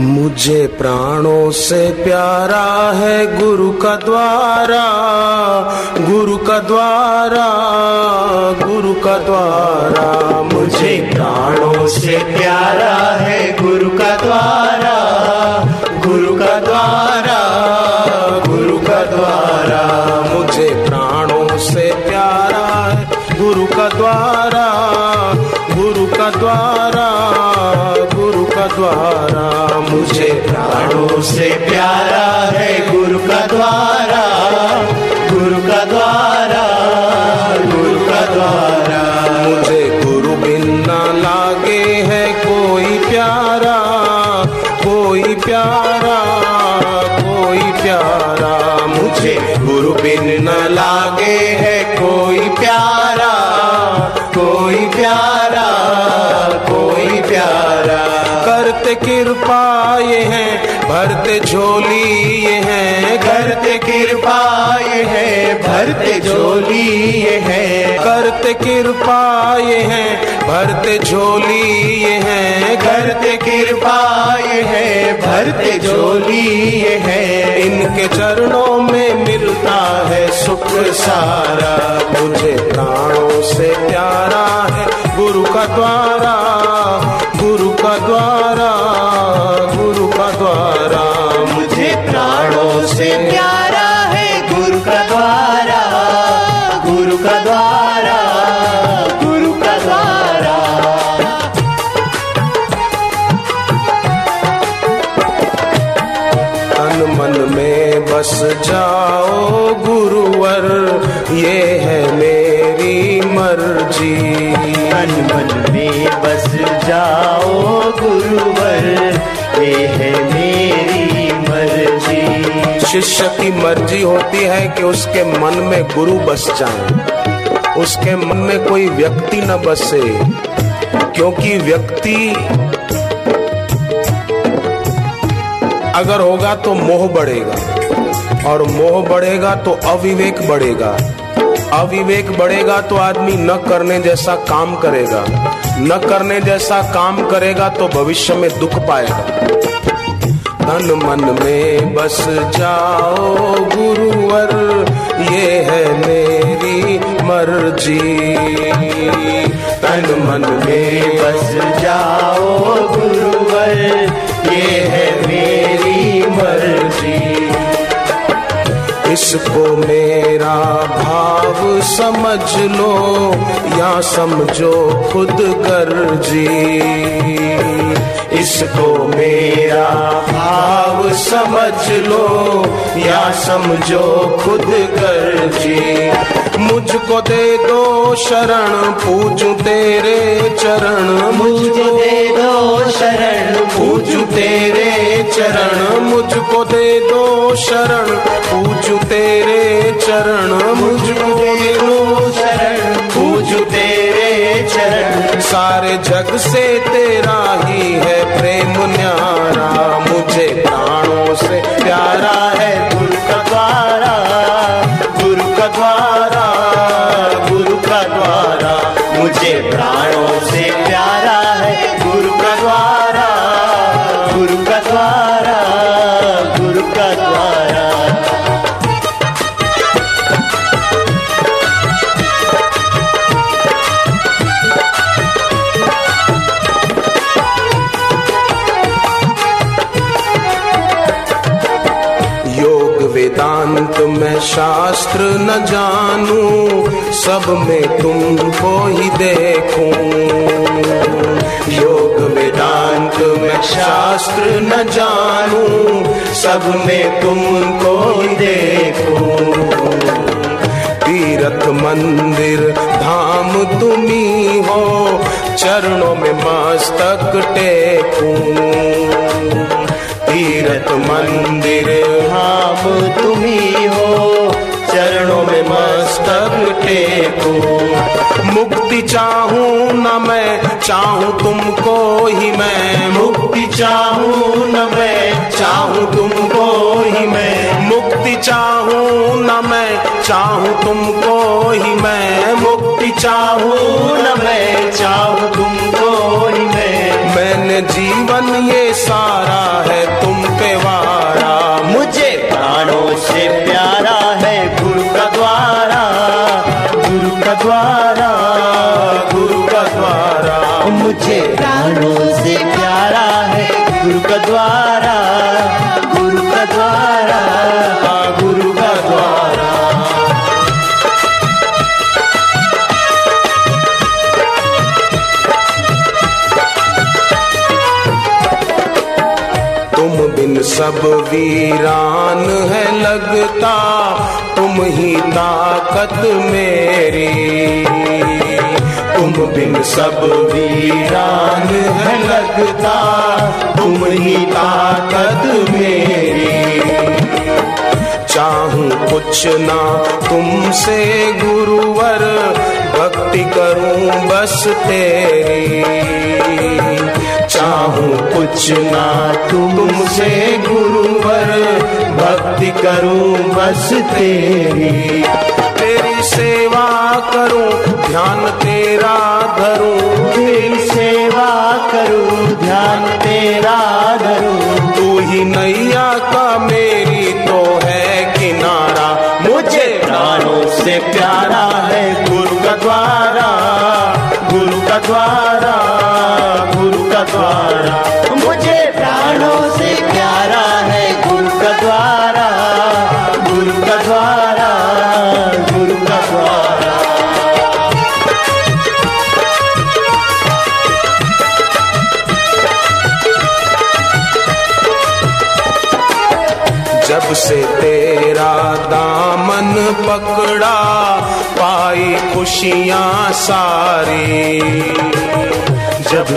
मुझे प्राणों से प्यारा है गुरु का द्वारा, गुरु का द्वारा, गुरु का द्वारा। मुझे प्राणों से प्यारा है गुरु का द्वारा, गुरु का द्वारा, गुरु का द्वारा। मुझे प्राणों से प्यारा है गुरु का द्वारा, गुरु का द्वारा गुरु का द्वारा मुझे प्राणों से प्यारा है गुरु का द्वारा, गुरु का द्वारा, गुरु का द्वारा। मुझे गुरु बिन न लागे है कोई प्यारा कोई प्यारा कोई प्यारा। मुझे गुरु बिन न लागे है करते कृपा ये है, भरते झोली ये है, करते कृपा ये है, भरते झोली ये है, करते कृपा ये है, भरते झोली ये है, करते कृपा ये है, भरते झोली ये है। इनके चरणों में मिलता है सुख सारा, मुझे प्राणों से प्यारा है, गुरु का द्वारा, गुरु का द्वारा। प्यारा है गुरु का द्वारा, गुरु का द्वारा, गुरु का द्वारा। तन मन में बस जाओ गुरुवर, ये है मेरी मर्ज़ी। शिष्य की मर्ज़ी होती है कि उसके मन में गुरु बस जाए। उसके मन में कोई व्यक्ति न बसे, क्योंकि व्यक्ति अगर होगा तो मोह बढ़ेगा, और मोह बढ़ेगा तो अविवेक बढ़ेगा। अविवेक बढ़ेगा तो आदमी न करने जैसा काम करेगा, न करने जैसा काम करेगा तो भविष्य में दुख पाएगा। तन मन में बस जाओ, गुरुवर, ये है मेरी मर्ज़ी। तन मन में बस जाओ, गुरुवर, ये है मेरी मर्ज़ी। इसको मेरा भाव समझ लो, या समझो खुद गर्जी। इसको मेरा भाव समझ लो या समझो खुद गर्जी। मुझको दे दो शरण पूजू तेरे चरण। मुझको दे दो शरण पूजू तेरे चरण। मुझको दे दो शरण पूजू तेरे चरण। मुझको दे दो शरण पूजू तेरे सारे जग से तेरा ही है प्रेम न्यारा। शास्त्र न जानू, सब में तुमको ही देखूँ। योग वेदांत में शास्त्र न जानू, सब में तुमको ही देखूँ। तीर्थ मंदिर, धाम तुम्ही हो, चरणों में मस्तक टेकूं। तीर्थ मंदिर, धाम तुम्ही हो। चरणों में मस्तक टेको। मुक्ति चाहूँ न मैं चाहूँ तुमको ही मैं। मुक्ति चाहूँ न मैं चाहूँ तुमको ही मैं। मुक्ति चाहूँ न मैं चाहूँ तुमको ही मैं। मुक्ति चाहूँ न मैं चाहूँ तुमको ही मैं। मैंने जीवन द्वारा। गुरु का द्वारा। गुरु का द्वारा। तुम बिन सब वीरान है लगता तुम ही ताकत मेरी। तुम बिन सब वीरान है लगता ही ताकत मेरी। चाहूँ कुछ ना तुमसे गुरुवर, भक्ति करूँ बस तेरी। चाहूँ कुछ ना तुमसे गुरुवर, भक्ति करूँ बस तेरी। तेरी सेवा करूँ, ध्यान तेरा धरूं। तेरी सेवा करूँ, ध्यान तेरा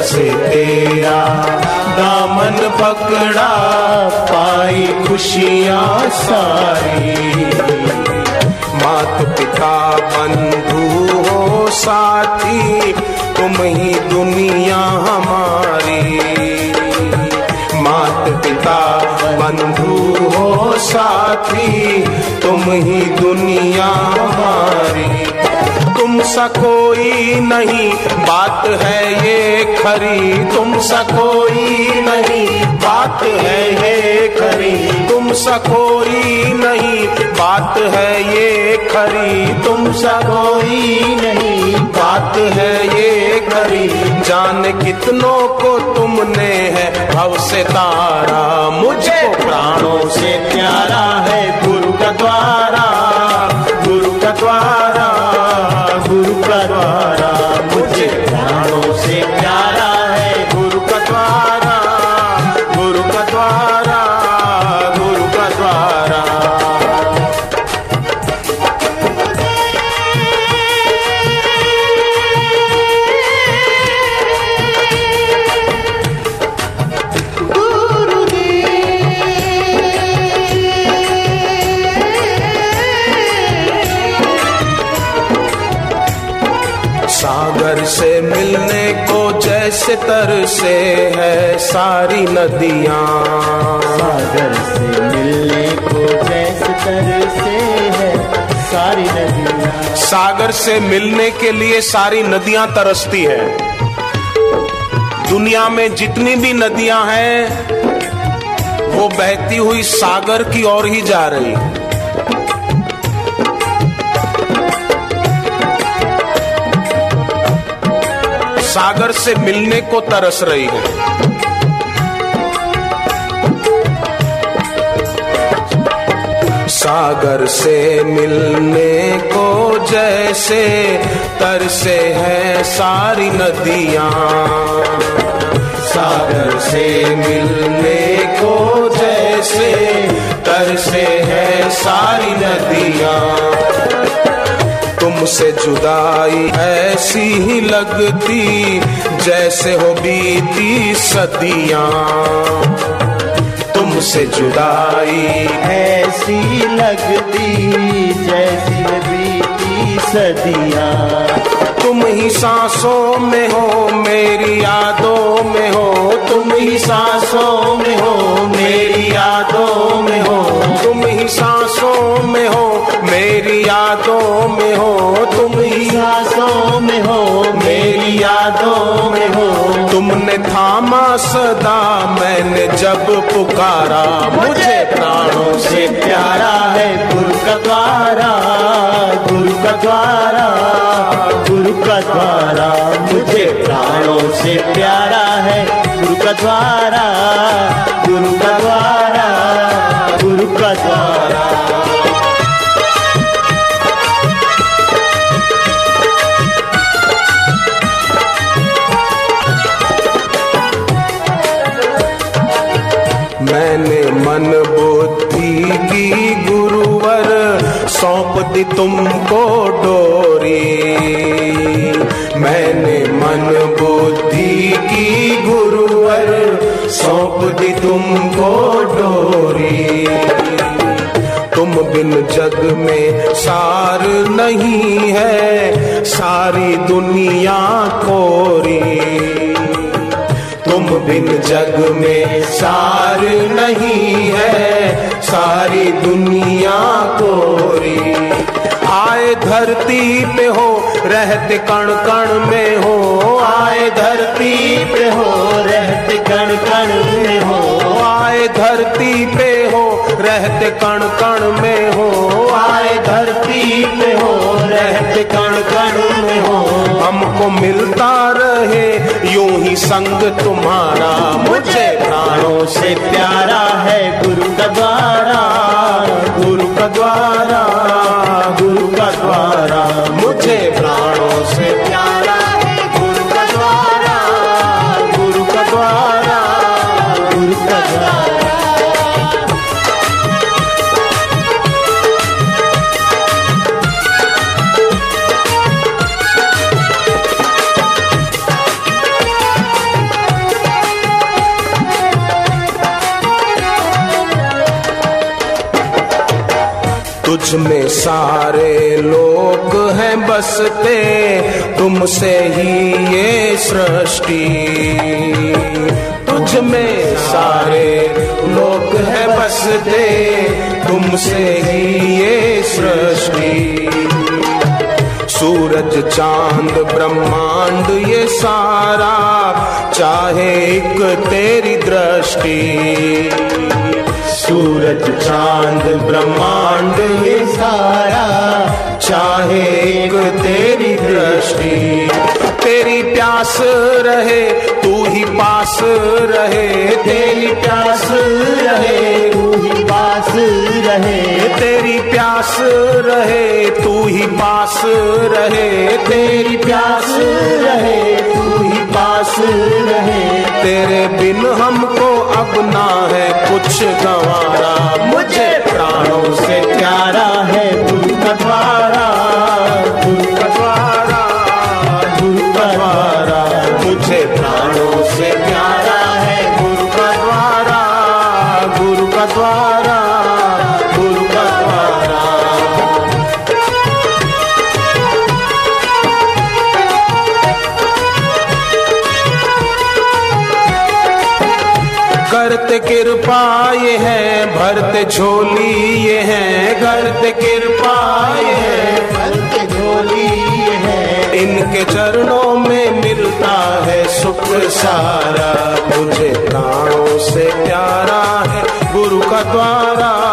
से तेरा दामन पकड़ा, पाई खुशियाँ सारी। मात पिता बंधु हो साथी, तुम ही दुनिया हमारी। मात पिता बंधु हो साथी, तुम ही दुनिया हमारी। तुम सा कोई नहीं। बात है ये खरी। तुम सा कोई नहीं। बात है ये खरी। तुम सा कोई नहीं। बात है ये खरी। तुम सा कोई नहीं। बात है ये खरी। जाने कितनों को तुमने है। भव से तारा। मुझे प्राणों से प्यारा है। गुरु का द्वारा। गुरु का द्वारा। गुरु सागर से मिलने को जैसे तरसे है सारी नदियाँ। सागर से मिलने को जैसे तरसे है सारी नदियाँ। सागर से मिलने के लिए सारी नदियाँ तरसती है। दुनिया में जितनी भी नदियाँ हैं वो बहती हुई सागर की ओर ही जा रही। सागर से मिलने को तरस रही हो। सागर से मिलने को जैसे तरसे हैं सारी नदियाँ। सागर से मिलने तुमसे जुदाई ऐसी ही लगती, जैसे हो बीती सदियाँ। तुमसे जुदाई ऐसी लगती, जैसी बीती सदियाँ। तुम ही सांसों में हो, मेरी यादों में हो, तुम ही सांसों में हो, मेरी यादों में हो। यादों में हो तुम ही। सांसों में हो मेरी यादों में हो। तुमने थामा सदा मैंने जब पुकारा मुझे प्राणों से प्यारा है गुरु का द्वारा गुरु का द्वारा गुरु का द्वारा मुझे प्राणों से प्यारा है गुरु का द्वारा गुरु का द्वारा गुरु का द्वारा। बुद्धि की गुरुवर सौंप दी तुमको डोरी। मैंने मन बुद्धि की गुरुवर सौंप दी तुमको डोरी। तुम बिन जग में सार नहीं है, सारी दुनिया कोरी तुम बिन जग में सार नहीं है, सारी दुनिया कोरी आए धरती पे हो, रहते कण कण में हो। आए धरती पे हो, रहते कण कण में हो। आए धरती पे हो, रहते कण कण में हो। आए धरती पे हो, रहते कण में हो? हमको मिलता रहे, यूँ ही संग तुम्हारा। मुझे प्राणों से प्यारा है गुरु का द्वारा, गुरु का द्वारा, गुरु का द्वारा। मुझे प्राणों से प्यारा सारे लोग हैं बसते, तुमसे ही ये सृष्टि। तुझ में सारे लोग हैं बसते, तुमसे ही ये सृष्टि। सूरज, चाँद, ब्रह्मांड, ये सारा, चाहे एक तेरी दृष्टि। सूरज, चाँद, ब्रह्मांड, ये सारा। चाहे एक तेरी दृष्टि, तेरी प्यास रहे, तू ही पास रहे। तेरी प्यास रहे, तू ही पास रहे। तेरी प्यास रहे, तू ही पास रहे। तेरी प्यास रहे, तू ही पास रहे। तेरे बिन हमको अब ना है कुछ गवारा। मुझे प्राणों से प्यारा है तू कटवारा तू कटवारा तू द्वारा गुरु का द्वारा। मुझे प्राणों से प्यारा भरते झोली ये है गर्द कृपा ये है। भरते झोली है। इनके चरणों में मिलता है सुख सारा। मुझे प्राणों से प्यारा है गुरु का द्वार